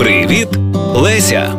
Привіт, Леся!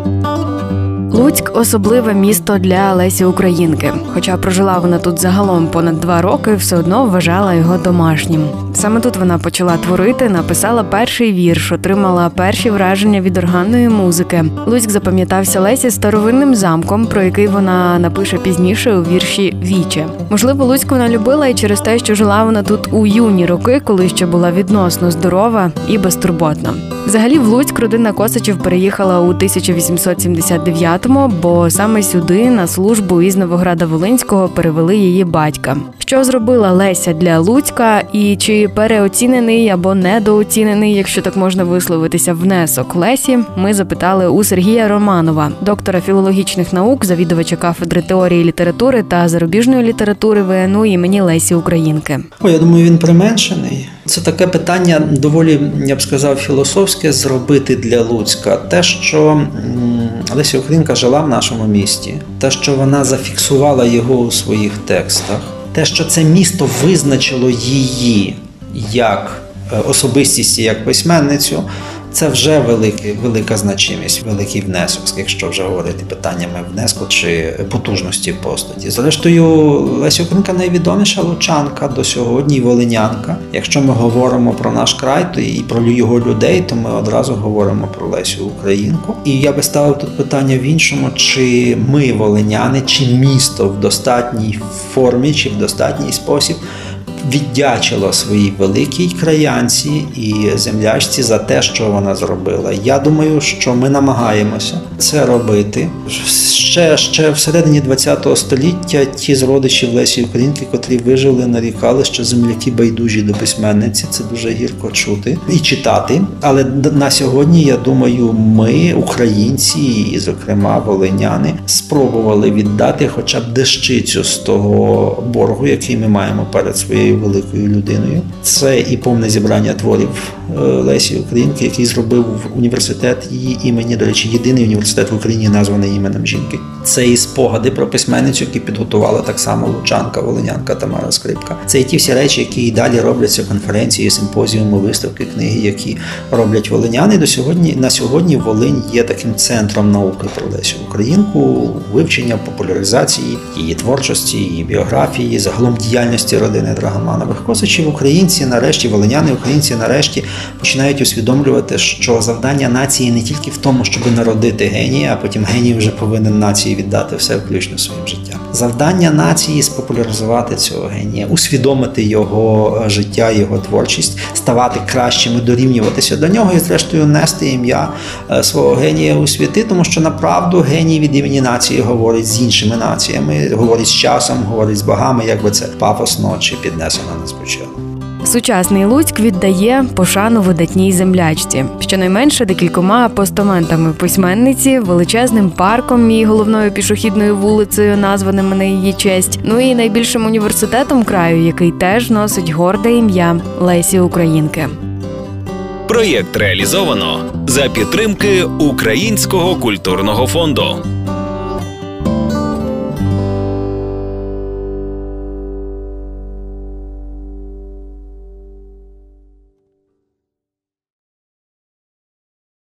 Луцьк особливе місто для Лесі Українки. Хоча прожила вона тут загалом понад два роки, все одно вважала його домашнім. Саме тут вона почала творити, написала перший вірш, отримала перші враження від органної музики. Луцьк запам'ятався Лесі старовинним замком, про який вона напише пізніше у вірші Віче. Можливо, Луцьк вона любила і через те, що жила вона тут у юні роки, коли ще була відносно здорова і безтурботна. Взагалі, в Луцьк родина Косачів переїхала у 1879-му, бо саме сюди на службу із Новограда Волинського перевели її батька. Що зробила Леся для Луцька, і чи переоцінений або недооцінений, якщо так можна висловитися, внесок Лесі? Ми запитали у Сергія Романова, доктора філологічних наук, завідувача кафедри теорії літератури та зарубіжної літератури ВНУ імені Лесі Українки. О, я думаю, він применшений. Це таке питання доволі, я б сказав, філософське зробити для Луцька. Те, що Леся Українка жила в нашому місті, те, що вона зафіксувала його у своїх текстах, те, що це місто визначило її як е, особистість як письменницю. Це вже великий, велика значимість, великий внесок, якщо вже говорити питаннями внеску чи потужності постаті. Зрештою, Леся Українка найвідоміша лучанка до сьогодні, волинянка. Якщо ми говоримо про наш край то і про його людей, то ми одразу говоримо про Лесю Українку. І я би ставив тут питання в іншому: чи ми волиняни, чи місто в достатній формі, чи в достатній спосіб віддячила своїй великій краянці і землячці за те, що вона зробила. Я думаю, що ми намагаємося це робити. Ще, ще всередині ХХ століття ті з родичів Лесі Українки, котрі вижили, нарікали, що земляки байдужі до письменниці. Це дуже гірко чути і читати. Але на сьогодні, я думаю, ми, українці, і, зокрема, волиняни, спробували віддати хоча б дещицю з того боргу, який ми маємо перед своєю великою людиною. Це і повне зібрання творів Лесі Українки, який зробив університет її імені. До речі, єдиний університет в Україні названий іменем жінки. Це і спогади про письменницю, які підготувала так само Лучанка, Волинянка Тамара Скрипка. Це і ті всі речі, які і далі робляться конференції, симпозіуми, виставки, книги, які роблять волиняни. До сьогодні на сьогодні Волинь є таким центром науки про Лесю Українку, вивчення, популяризації її творчості, її біографії, загалом діяльності родини Драгоманових Косачів. Українці нарешті, волиняни, українці нарешті починають усвідомлювати, що завдання нації не тільки в тому, щоб народити генія, а потім геній вже повинен нації віддати все, включно своїм життям. Завдання нації спопуляризувати цього генія, усвідомити його життя, його творчість, ставати кращими, дорівнюватися до нього і, зрештою, нести ім'я е, свого генія у світи, тому що направду геній від імені нації говорить з іншими націями, говорить з часом, говорить з богами, як би це пафосно чи піднесено не звучало. Сучасний Луцьк віддає пошану видатній землячці, щонайменше декількома постаментами письменниці, величезним парком і головною пішохідною вулицею, названими на її честь. Ну і найбільшим університетом краю, який теж носить горде ім'я Лесі Українки. Проєкт реалізовано за підтримки Українського культурного фонду.